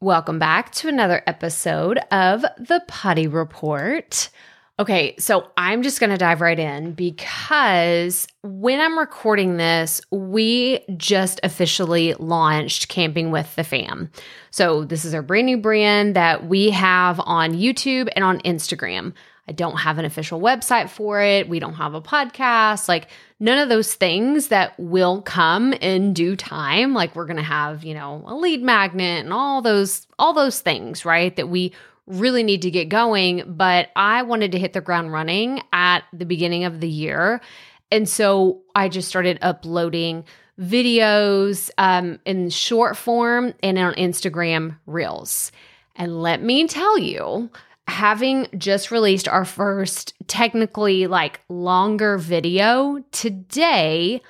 Welcome back to another episode of the Putty Report. Okay, so I'm just going to dive right in because when I'm recording this, we just officially launched Camping with the Fam. So, this is our brand new brand that we have on YouTube and on Instagram. I don't have an official website for it. We don't have a podcast. Like, none of those things that will come in due time. Like, we're going to have, you know, a lead magnet and all those, all those things, right? That we really need to get going. But I wanted to hit the ground running at the beginning of the year. And so I just started uploading videos um, in short form and on Instagram reels. And let me tell you, having just released our first technically like longer video today,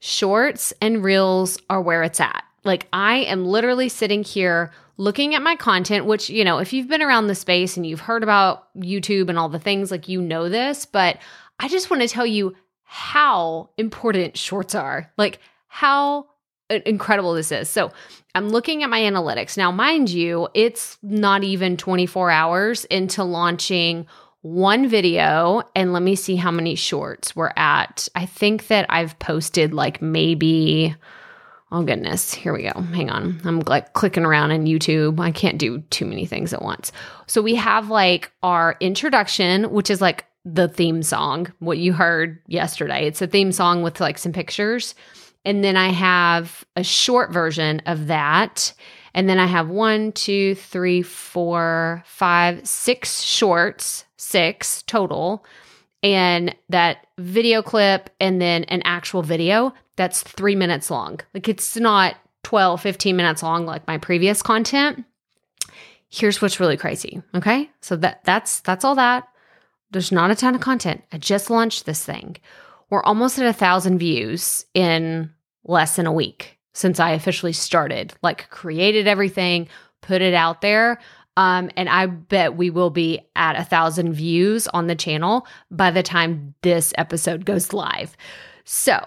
shorts and reels are where it's at. Like I am literally sitting here looking at my content, which, you know, if you've been around the space and you've heard about YouTube and all the things, like you know this, but I just want to tell you how important shorts are. Like how incredible this is. So I'm looking at my analytics. Now, mind you, it's not even 24 hours into launching one video. And let me see how many shorts we're at. I think that I've posted like maybe. Oh goodness, here we go. Hang on. I'm like clicking around in YouTube. I can't do too many things at once. So we have like our introduction, which is like the theme song, what you heard yesterday. It's a theme song with like some pictures. And then I have a short version of that. And then I have one, two, three, four, five, six shorts, six total. And that video clip and then an actual video that's three minutes long. Like it's not 12, 15 minutes long like my previous content. Here's what's really crazy. Okay. So that that's that's all that. There's not a ton of content. I just launched this thing. We're almost at a thousand views in less than a week since I officially started, like created everything, put it out there. Um, and I bet we will be at a thousand views on the channel by the time this episode goes live. So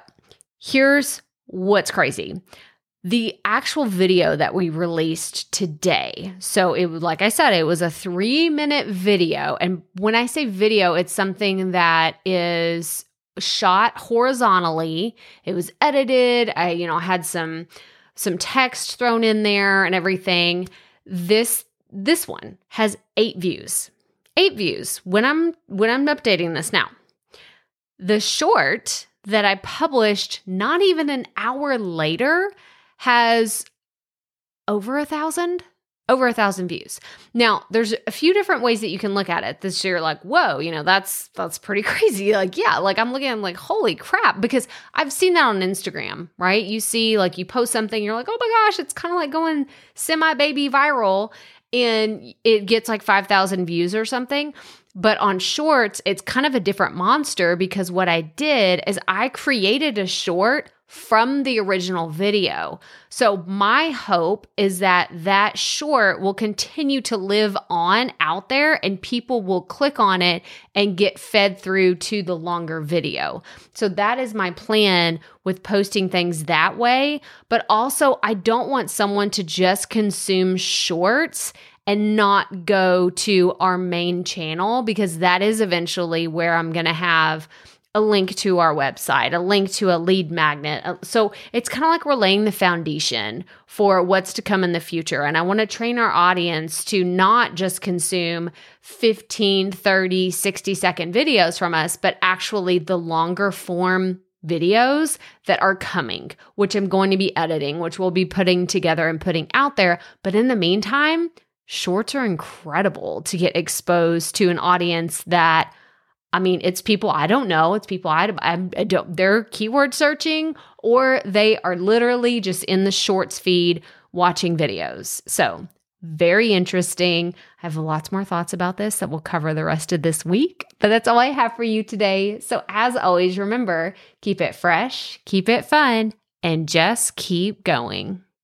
here's what's crazy. The actual video that we released today. So it was like I said, it was a three minute video. And when I say video, it's something that is shot horizontally. It was edited. I, you know, had some some text thrown in there and everything. This this one has 8 views. 8 views when I'm when I'm updating this now. The short that I published not even an hour later has over a thousand over a thousand views. Now, there's a few different ways that you can look at it. This year, like, whoa, you know, that's that's pretty crazy. Like, yeah, like I'm looking I'm like, holy crap, because I've seen that on Instagram, right? You see, like, you post something, you're like, oh my gosh, it's kind of like going semi baby viral, and it gets like five thousand views or something. But on shorts, it's kind of a different monster because what I did is I created a short from the original video. So, my hope is that that short will continue to live on out there and people will click on it and get fed through to the longer video. So, that is my plan with posting things that way. But also, I don't want someone to just consume shorts and not go to our main channel because that is eventually where I'm going to have a link to our website, a link to a lead magnet. Uh, so it's kind of like we're laying the foundation for what's to come in the future. And I want to train our audience to not just consume 15, 30, 60 second videos from us, but actually the longer form videos that are coming, which I'm going to be editing, which we'll be putting together and putting out there. But in the meantime, shorts are incredible to get exposed to an audience that I mean, it's people I don't know. It's people I, I, don't, they're keyword searching or they are literally just in the shorts feed watching videos. So, very interesting. I have lots more thoughts about this that we'll cover the rest of this week, but that's all I have for you today. So, as always, remember keep it fresh, keep it fun, and just keep going.